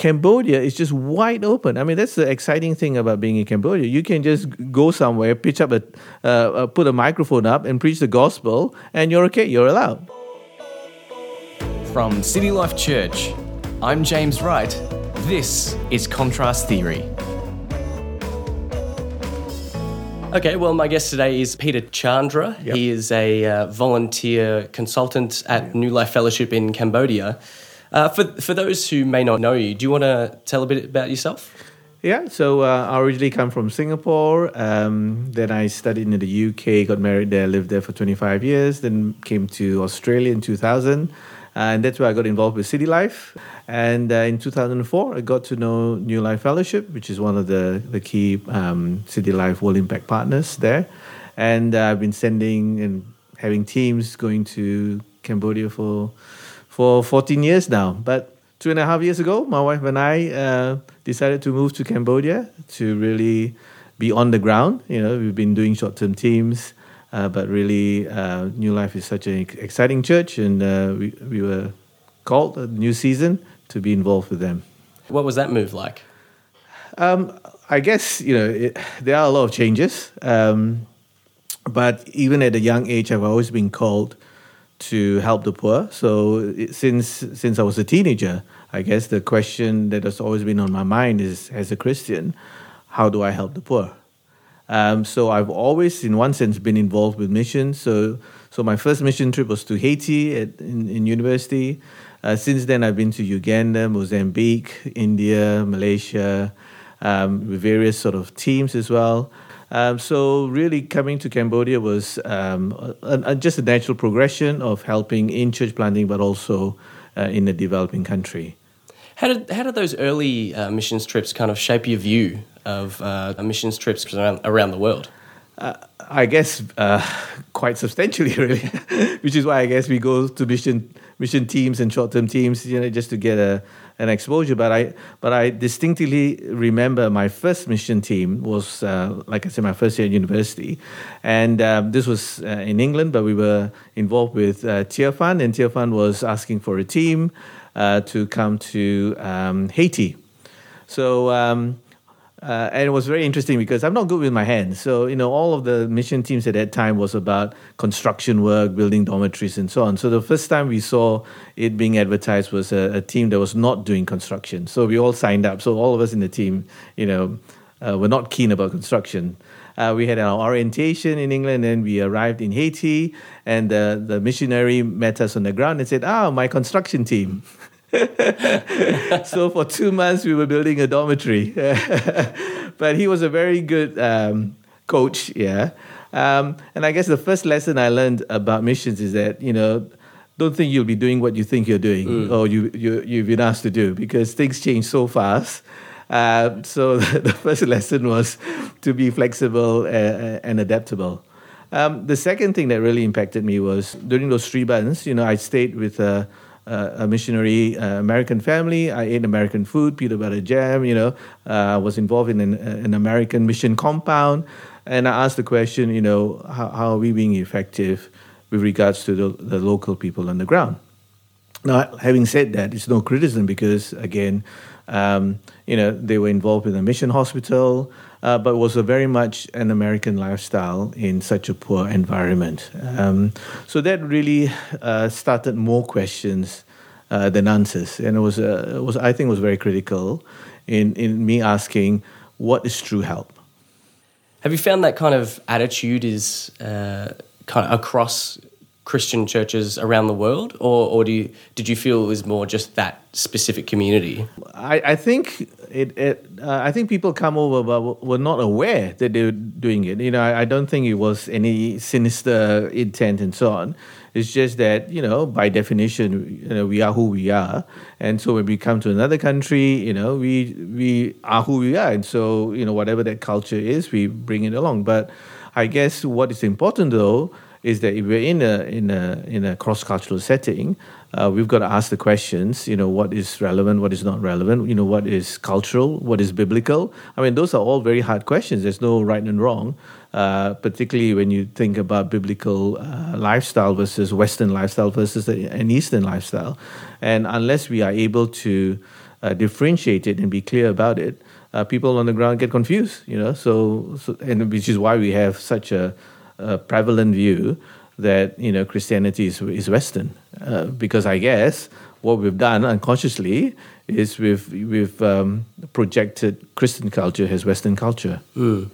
Cambodia is just wide open. I mean, that's the exciting thing about being in Cambodia. You can just go somewhere, pitch up a, uh, uh, put a microphone up, and preach the gospel, and you're okay. You're allowed. From City Life Church, I'm James Wright. This is Contrast Theory. Okay, well, my guest today is Peter Chandra. Yep. He is a uh, volunteer consultant at New Life Fellowship in Cambodia. Uh, for, for those who may not know you, do you want to tell a bit about yourself? Yeah, so uh, I originally come from Singapore. Um, then I studied in the UK, got married there, lived there for 25 years. Then came to Australia in 2000, and that's where I got involved with City Life. And uh, in 2004, I got to know New Life Fellowship, which is one of the the key um, City Life World Impact partners there. And uh, I've been sending and having teams going to Cambodia for for 14 years now. But two and a half years ago, my wife and I uh, decided to move to Cambodia to really be on the ground. You know, we've been doing short-term teams, uh, but really, uh, New Life is such an exciting church, and uh, we we were called a new season to be involved with them. What was that move like? Um, I guess you know it, there are a lot of changes, um, but even at a young age, I've always been called to help the poor. So since since I was a teenager, I guess the question that has always been on my mind is, as a Christian, how do I help the poor? Um, so I've always, in one sense, been involved with missions. So so my first mission trip was to Haiti at, in, in university. Uh, since then, I've been to Uganda, Mozambique, India, Malaysia, um, with various sort of teams as well. Um, so really, coming to Cambodia was um, a, a, just a natural progression of helping in church planting, but also uh, in a developing country. How did, how did those early uh, missions trips kind of shape your view of uh, missions trips around, around the world? Uh, I guess uh, quite substantially, really, which is why I guess we go to mission mission teams and short term teams, you know, just to get a an exposure. But I but I distinctly remember my first mission team was uh, like I said, my first year at university, and um, this was uh, in England. But we were involved with uh, Tearfund, and Tearfund was asking for a team uh, to come to um, Haiti. So. Um, uh, and it was very interesting because I'm not good with my hands. So, you know, all of the mission teams at that time was about construction work, building dormitories, and so on. So, the first time we saw it being advertised was a, a team that was not doing construction. So, we all signed up. So, all of us in the team, you know, uh, were not keen about construction. Uh, we had our orientation in England, and we arrived in Haiti, and the, the missionary met us on the ground and said, Ah, my construction team. so for two months we were building a dormitory. But he was a very good um, coach yeah. Um, and i guess the first lesson i learned about missions is that you know don't think you'll be doing what you think you're doing mm. or you, you, you've been asked to do because things change so fast. Uh, so the first lesson was to be flexible uh, and adaptable. Um, the second thing that really impacted me was during those three months you know i stayed with a missionary uh, American family. I ate American food, peanut butter jam. You know, I uh, was involved in an, uh, an, American mission compound, and I asked the question, you know, how, how are we being effective with regards to the, the local people on the ground? Now, having said that, it's no criticism because again, um, you know, they were involved in a mission hospital, uh, but was very much an American lifestyle in such a poor environment. Um, so that really uh, started more questions uh, than answers, and it was, uh, it was I think, was very critical in in me asking what is true help. Have you found that kind of attitude is uh, kind of across Christian churches around the world, or, or do you, did you feel it was more just that specific community? I, I think it. it uh, I think people come over, but were not aware that they were doing it. You know, I, I don't think it was any sinister intent and so on. It's just that you know, by definition, you know, we are who we are, and so when we come to another country, you know, we we are who we are, and so you know, whatever that culture is, we bring it along. But I guess what is important though is that if we're in a in a in a cross cultural setting, uh, we've got to ask the questions. You know, what is relevant, what is not relevant. You know, what is cultural, what is biblical. I mean, those are all very hard questions. There's no right and wrong. Uh, particularly when you think about biblical uh, lifestyle versus Western lifestyle versus an Eastern lifestyle, and unless we are able to uh, differentiate it and be clear about it, uh, people on the ground get confused. You know, so, so and which is why we have such a, a prevalent view that you know Christianity is, is Western, uh, because I guess what we've done unconsciously is we've we've um, projected Christian culture as Western culture. Mm.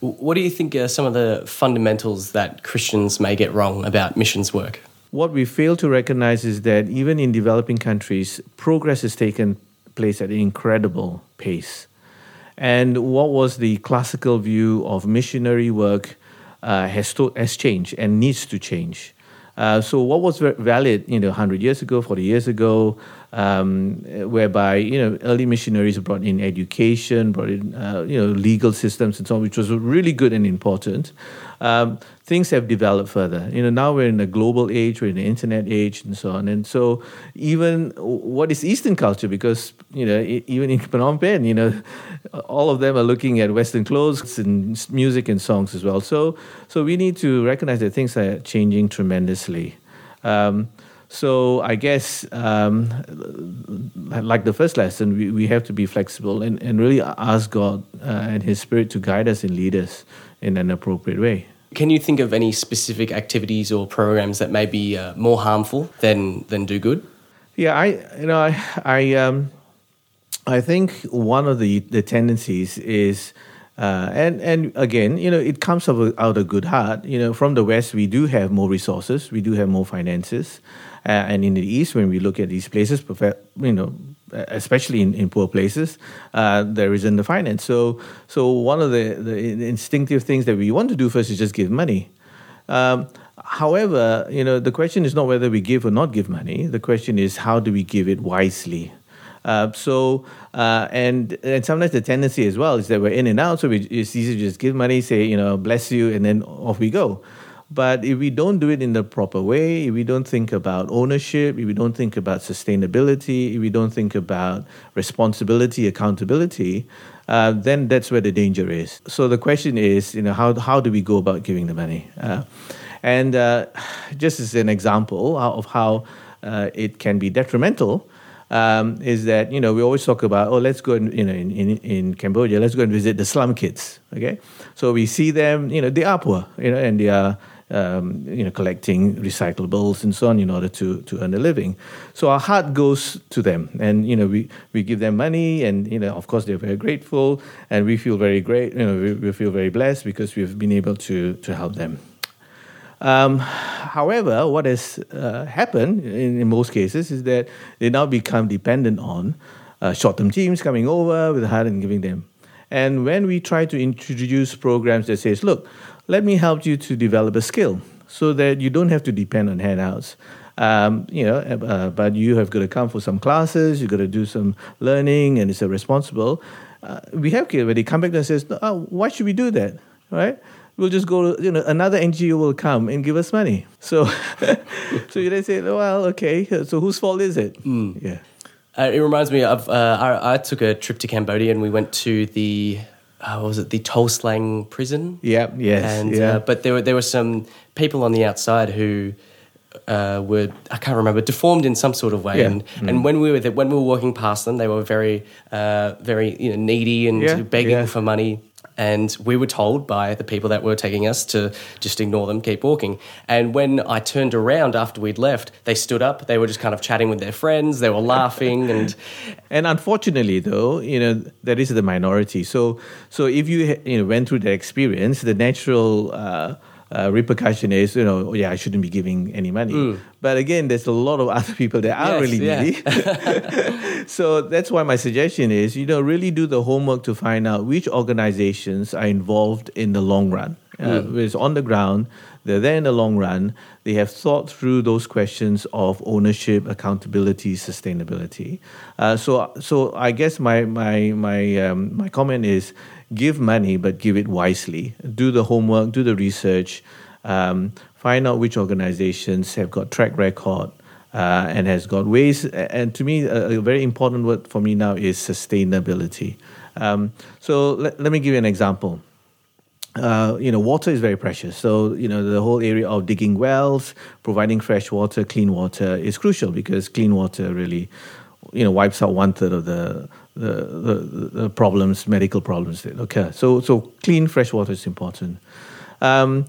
What do you think are some of the fundamentals that Christians may get wrong about missions work? What we fail to recognize is that even in developing countries, progress has taken place at an incredible pace. And what was the classical view of missionary work uh, has, to, has changed and needs to change. Uh, so what was valid, you know, 100 years ago, 40 years ago, um, whereby you know early missionaries brought in education, brought in uh, you know legal systems and so on, which was really good and important. Um, things have developed further. You know, now we're in a global age, we're in the internet age, and so on. And so, even what is Eastern culture? Because you know, even in Phnom Penh, you know, all of them are looking at Western clothes and music and songs as well. So, so we need to recognize that things are changing tremendously. Um, so I guess, um, like the first lesson, we, we have to be flexible and, and really ask God uh, and His Spirit to guide us and lead us in an appropriate way. Can you think of any specific activities or programs that may be uh, more harmful than than do good? Yeah, I you know I I um, I think one of the the tendencies is. Uh, and and again, you know, it comes out of, out of good heart. You know, from the West, we do have more resources, we do have more finances, and in the East, when we look at these places, you know, especially in, in poor places, uh, there isn't the finance. So, so one of the, the instinctive things that we want to do first is just give money. Um, however, you know, the question is not whether we give or not give money. The question is how do we give it wisely. Uh, so uh, and and sometimes the tendency as well is that we're in and out, so we, it's easy to just give money, say you know bless you, and then off we go. But if we don't do it in the proper way, if we don't think about ownership, if we don't think about sustainability, if we don't think about responsibility, accountability, uh, then that's where the danger is. So the question is, you know, how, how do we go about giving the money? Uh, and uh, just as an example of how uh, it can be detrimental, um, is that you know we always talk about oh let's go and you know in, in, in Cambodia let's go and visit the slum kids okay so we see them you know they are poor you know and they are um, you know, collecting recyclables and so on in order to, to earn a living. So our heart goes to them, and you know, we, we give them money, and you know, of course, they're very grateful, and we feel very great. You know, we, we feel very blessed because we've been able to to help them. Um, however, what has uh, happened in, in, most cases is that they now become dependent on uh, short-term teams coming over with a heart and giving them. And when we try to introduce programs that says, look, let me help you to develop a skill so that you don't have to depend on handouts. Um, you know, uh, but you have got to come for some classes, you've got to do some learning, and it's a responsible. Uh, we have kids when they come back and says, oh, why should we do that, right? We'll just go, you know, another NGO will come and give us money. So, so you then say, well, okay, so whose fault is it? Mm. Yeah. Uh, it reminds me of, uh, I, I took a trip to Cambodia and we went to the uh, was it the Tuol Sleng prison? Yeah, yes, and yeah. Uh, but there were there were some people on the outside who uh, were I can't remember deformed in some sort of way, yeah. and mm. and when we were there, when we were walking past them, they were very uh, very you know needy and yeah, begging for money. And we were told by the people that were taking us to just ignore them, keep walking. And when I turned around after we'd left, they stood up. They were just kind of chatting with their friends. They were laughing, and and unfortunately, though, you know that is the minority. So so if you you know went through that experience, the natural. Uh, uh, repercussion is, you know, oh, yeah, I shouldn't be giving any money. Mm. But again, there's a lot of other people that are yes, really yeah. needy. so that's why my suggestion is, you know, really do the homework to find out which organizations are involved in the long run. Uh, mm. It's on the ground, they're there in the long run. They have thought through those questions of ownership, accountability, sustainability. Uh, so, so I guess my my my um, my comment is give money, but give it wisely. Do the homework, do the research, um, find out which organizations have got track record uh, and has got ways. And to me, a, a, very important word for me now is sustainability. Um, so let, let me give you an example. Uh, you know, water is very precious. So, you know, the whole area of digging wells, providing fresh water, clean water is crucial because clean water really you know, wipes out one third of the the, the, the problems, medical problems that occur. So, so clean fresh water is important. Um,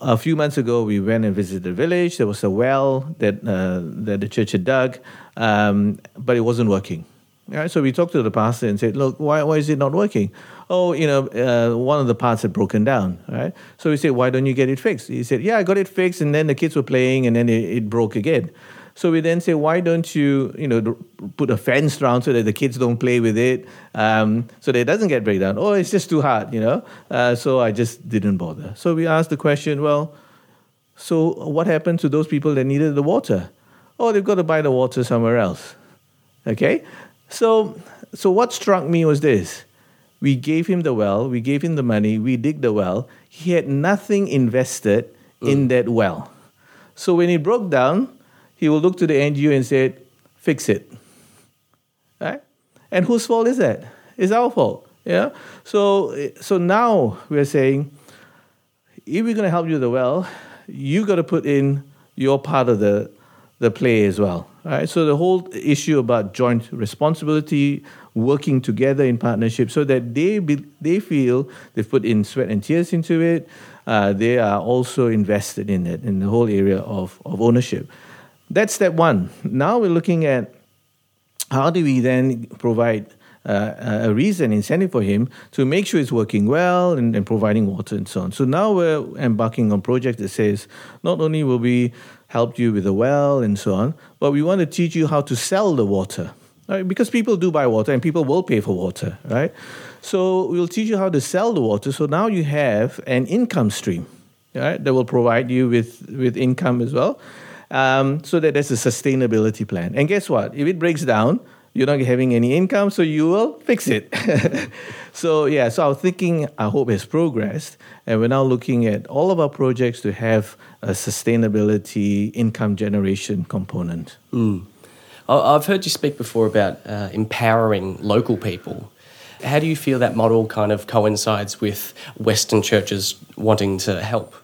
a few months ago, we went and visited the village. There was a well that uh, that the church had dug, um, but it wasn't working. Right? So we talked to the pastor and said, "Look, why why is it not working?" Oh, you know, uh, one of the parts had broken down. Right? So we said, "Why don't you get it fixed?" He said, "Yeah, I got it fixed, and then the kids were playing, and then it, it broke again." So we then say, why don't you, you know, put a fence around so that the kids don't play with it, um, so that it doesn't get breakdown. Oh, it's just too hard, you know. Uh, so I just didn't bother. So we asked the question, well, so what happened to those people that needed the water? Oh, they've got to buy the water somewhere else. Okay, so so what struck me was this: we gave him the well, we gave him the money, we dig the well. He had nothing invested mm. in that well. So when it broke down, he will look to the NGO and say, fix it. Right? And whose fault is that? It's our fault. Yeah? So, so now we're saying, if we're going to help you the well, you got to put in your part of the, the play as well. Right? So the whole issue about joint responsibility, working together in partnership so that they, be, they feel they've put in sweat and tears into it, uh, they are also invested in it, in the whole area of, of ownership. That's step one. Now we're looking at how do we then provide uh, a reason, incentive for him to make sure it's working well and, and, providing water and so on. So now we're embarking on project that says not only will we help you with the well and so on, but we want to teach you how to sell the water. Right? Because people do buy water and people will pay for water, right? So we'll teach you how to sell the water. So now you have an income stream, right, that will provide you with, with income as well um, so that there's a sustainability plan. And guess what? If it breaks down, you're not having any income, so you will fix it. so yeah, so our thinking, I hope, has progressed, and we're now looking at all of our projects to have a sustainability income generation component. Mm. I've heard you speak before about uh, empowering local people. How do you feel that model kind of coincides with Western churches wanting to help?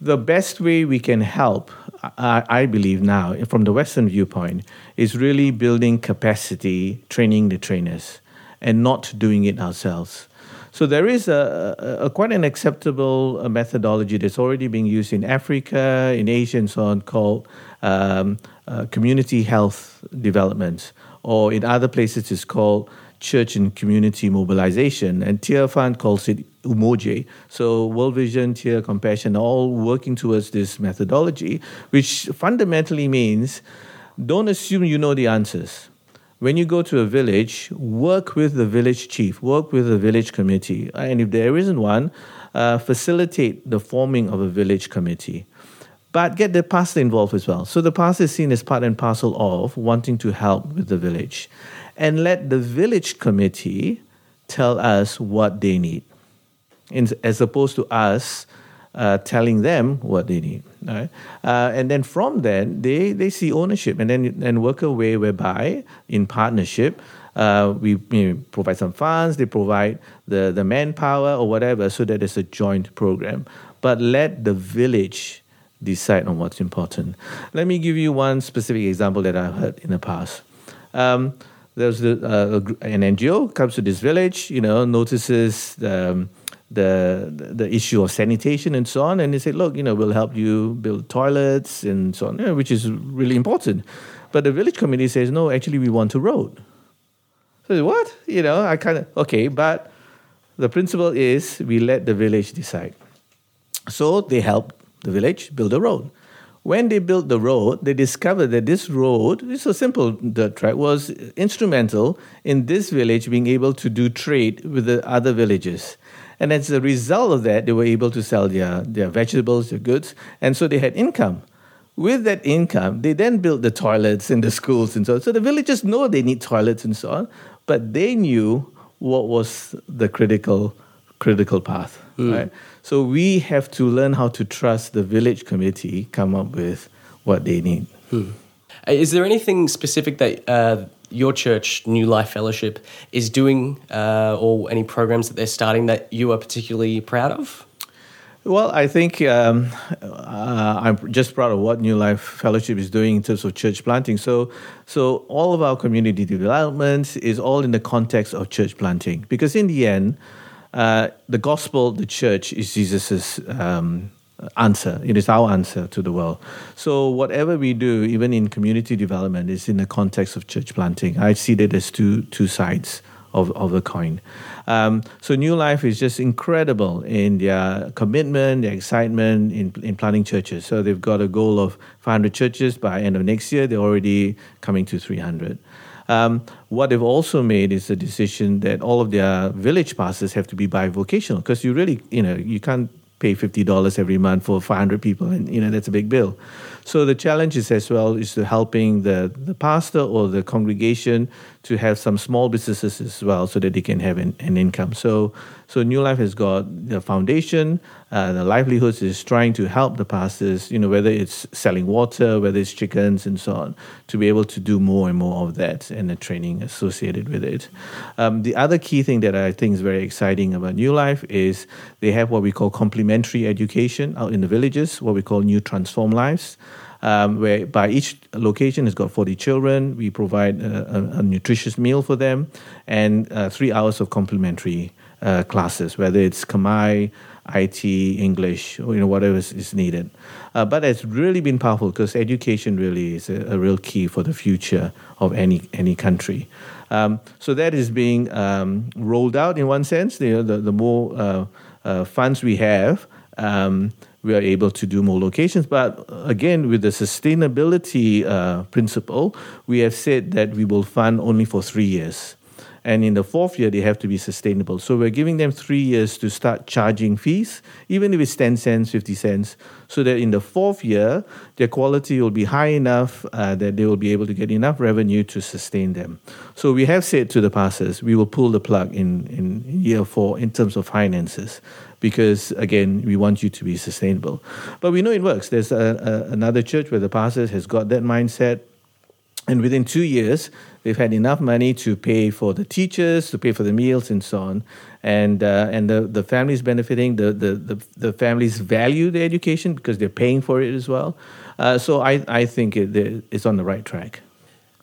The best way we can help I, believe now, from the Western viewpoint, is really building capacity, training the trainers, and not doing it ourselves. So there is a, a, a, quite an acceptable methodology that's already being used in Africa, in Asia, and so on, called um, uh, community health development, or in other places it's called church and community mobilization. And Tearfund calls it Umoja. So World Vision, Tear, Compassion, all working towards this methodology, which fundamentally means don't assume you know the answers. When you go to a village, work with the village chief, work with the village committee, and if there isn't one, uh, facilitate the forming of a village committee. But get the pastor involved as well. So the pastor is seen as part and parcel of wanting to help with the village. And let the village committee tell us what they need in, as opposed to us uh, telling them what they need. Right? Uh, and then from then, they, they see ownership and then and work a way whereby, in partnership, uh, we you know, provide some funds, they provide the, the manpower or whatever, so that it's a joint program. But let the village decide on what's important. Let me give you one specific example that I've heard in the past. Um, there's the, uh, an NGO comes to this village, you know, notices um, the, the issue of sanitation and so on. And they said, look, you know, we'll help you build toilets and so on, you know, which is really important. But the village committee says, no, actually, we want a road. So what? You know, I kind of, okay, but the principle is we let the village decide. So they helped the village build a road. When they built the road, they discovered that this road, it's a simple dirt track, was instrumental in this village being able to do trade with the other villages. And as a result of that, they were able to sell their, their vegetables, their goods, and so they had income. With that income, they then built the toilets and the schools and so on. So the villagers know they need toilets and so on, but they knew what was the critical critical path. Mm. Right? So we have to learn how to trust the village committee come up with what they need. Mm. Is there anything specific that uh, your church, New Life Fellowship, is doing, uh, or any programs that they're starting that you are particularly proud of? Well, I think um, uh, I'm just proud of what New Life Fellowship is doing in terms of church planting. So, so all of our community development is all in the context of church planting, because in the end, uh, the gospel, the church, is Jesus's um, answer. It is our answer to the world. So whatever we do, even in community development, is in the context of church planting. I see that as two two sides of, of the coin. Um, so New Life is just incredible in their commitment, their excitement in, in planting churches. So they've got a goal of 500 churches by end of next year. They're already coming to 300. Um, what they've also made is a decision that all of their village pastors have to be bivocational because you really, you know, you can't pay $50 every month for 500 people and you know that's a big bill so the challenge is as well is to helping the, the pastor or the congregation to have some small businesses as well so that they can have an, an income. So, so New Life has got the foundation, uh, the livelihoods is trying to help the pastors, you know, whether it's selling water, whether it's chickens and so on, to be able to do more and more of that and the training associated with it. Um, the other key thing that I think is very exciting about New Life is they have what we call complementary education out in the villages, what we call New Transform Lives um, where by each location has got 40 children. We provide a, a, a nutritious meal for them and uh, three hours of complimentary uh, classes, whether it's Khmer, IT, English, you know, whatever is, is needed. Uh, but it's really been powerful because education really is a, a, real key for the future of any, any country. Um, so that is being um, rolled out in one sense. The, the, more uh, uh, funds we have, um, we are able to do more locations. But again, with the sustainability uh, principle, we have said that we will fund only for three years. And in the fourth year, they have to be sustainable. So we're giving them three years to start charging fees, even if it's 10 cents, 50 cents, so that in the fourth year, their quality will be high enough uh, that they will be able to get enough revenue to sustain them. So we have said to the pastors, we will pull the plug in, in year four in terms of finances because again we want you to be sustainable. But we know it works. There's a, a, another church where the pastor has got that mindset and within two years they've had enough money to pay for the teachers to pay for the meals and so on. And uh, and the, the families benefiting the, the, the, the, families value the education because they're paying for it as well. Uh, so I, I think it, it's on the right track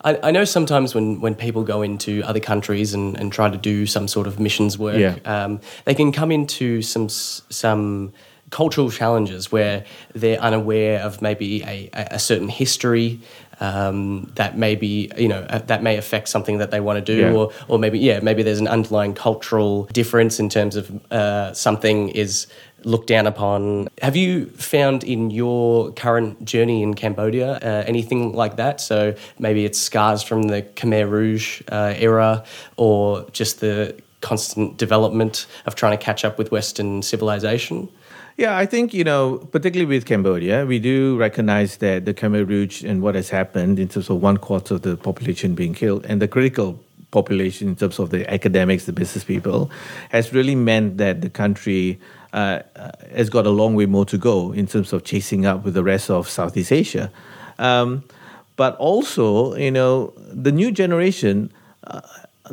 I, I, know sometimes when, when people go into other countries and, and try to do some sort of missions work, yeah. um, they can come into some some cultural challenges where they're unaware of maybe a, a certain history um, that maybe you know uh, that may affect something that they want to do, yeah. or or maybe yeah maybe there's an underlying cultural difference in terms of uh, something is looked down upon. Have you found in your current journey in Cambodia uh, anything like that? So maybe it's scars from the Khmer Rouge uh, era, or just the constant development of trying to catch up with Western civilization. Yeah, I think, you know, particularly with Cambodia, we do recognize that the Khmer Rouge and what has happened in terms of one quarter of the population being killed and the critical population in terms of the academics, the business people, has really meant that the country uh, has got a long way more to go in terms of chasing up with the rest of Southeast Asia. Um, but also, you know, the new generation uh,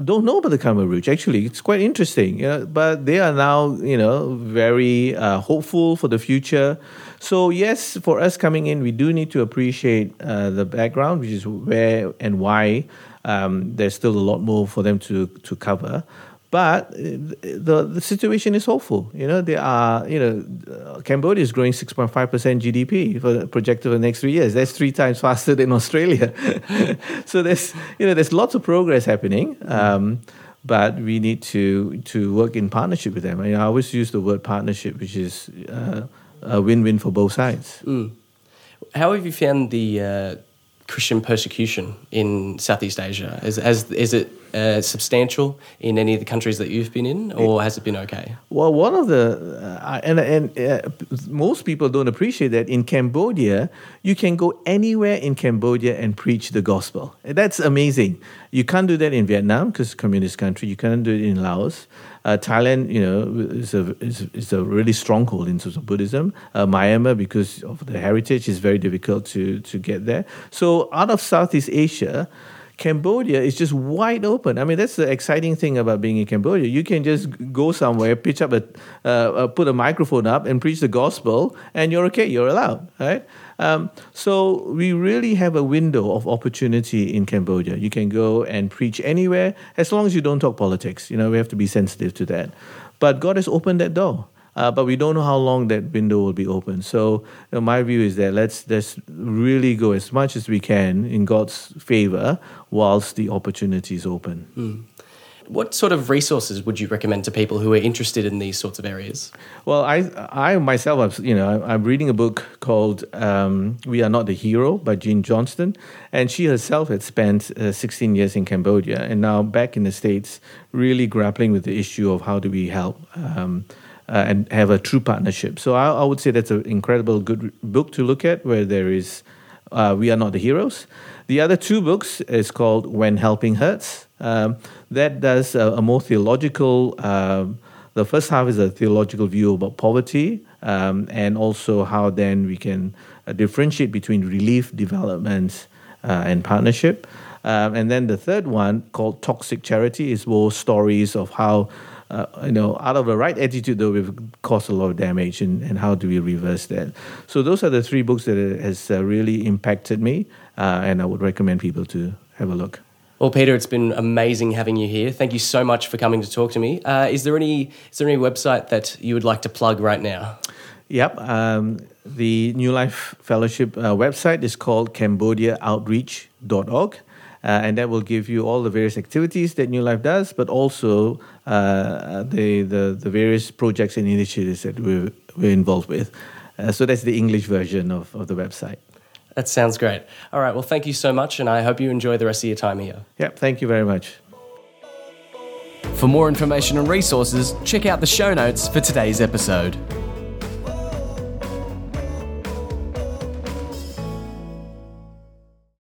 don't know about the Khmer Rouge. Actually, it's quite interesting. You know, but they are now, you know, very uh, hopeful for the future. So yes, for us coming in, we do need to appreciate uh, the background, which is where and why um, there's still a lot more for them to to cover. But the the situation is hopeful. You know, there are you know, Cambodia is growing six point five percent GDP for projected for the next three years. That's three times faster than Australia. so there's you know there's lots of progress happening. Um, but we need to to work in partnership with them. I, mean, I always use the word partnership, which is uh, a win-win for both sides. Mm. How have you found the uh, Christian persecution in Southeast Asia? Is, has, is it uh, substantial in any of the countries that you've been in, or has it been okay? Well, one of the uh, and and uh, most people don't appreciate that in Cambodia, you can go anywhere in Cambodia and preach the gospel. That's amazing. You can't do that in Vietnam because it's a communist country. You can't do it in Laos. Uh, Thailand, you know, is a is, is, a really stronghold in terms of Buddhism. Uh, Myanmar, because of the heritage, is very difficult to to get there. So out of Southeast Asia, Cambodia is just wide open. I mean, that's the exciting thing about being in Cambodia. You can just go somewhere, pitch up a, uh, uh, put a microphone up, and preach the gospel, and you're okay. You're allowed, right? Um, so we really have a window of opportunity in Cambodia. You can go and preach anywhere as long as you don't talk politics. You know, we have to be sensitive to that. But God has opened that door. Uh, but we don't know how long that window will be open. So, you know, my view is that let's let's really go as much as we can in God's favor whilst the opportunity is open. Mm. What sort of resources would you recommend to people who are interested in these sorts of areas? Well, I, I myself, you know, I'm reading a book called um, "We Are Not the Hero" by Jean Johnson, and she herself had spent uh, 16 years in Cambodia and now back in the states, really grappling with the issue of how do we help. Um, uh, and have a true partnership. So I, I, would say that's an incredible good book to look at where there is uh, We Are Not the Heroes. The other two books is called When Helping Hurts. Um, that does a, a more theological, um, the first half is a theological view about poverty um, and also how then we can uh, differentiate between relief, development, uh, and partnership. Um, and then the third one called Toxic Charity is more stories of how uh, you know, out of the right attitude, though, we've caused a lot of damage, and, and how do we reverse that? So those are the three books that has uh, really impacted me, uh, and I would recommend people to have a look. Well, Peter, it's been amazing having you here. Thank you so much for coming to talk to me. Uh, is there any is there any website that you would like to plug right now? Yep. Um, the New Life Fellowship uh, website is called CambodiaOutreach.org. Uh, and that will give you all the various activities that New Life does, but also uh, the, the, the various projects and initiatives that we're, we're involved with. Uh, so that's the English version of, of the website. That sounds great. All right, well, thank you so much, and I hope you enjoy the rest of your time here. Yeah, thank you very much. For more information and resources, check out the show notes for today's episode.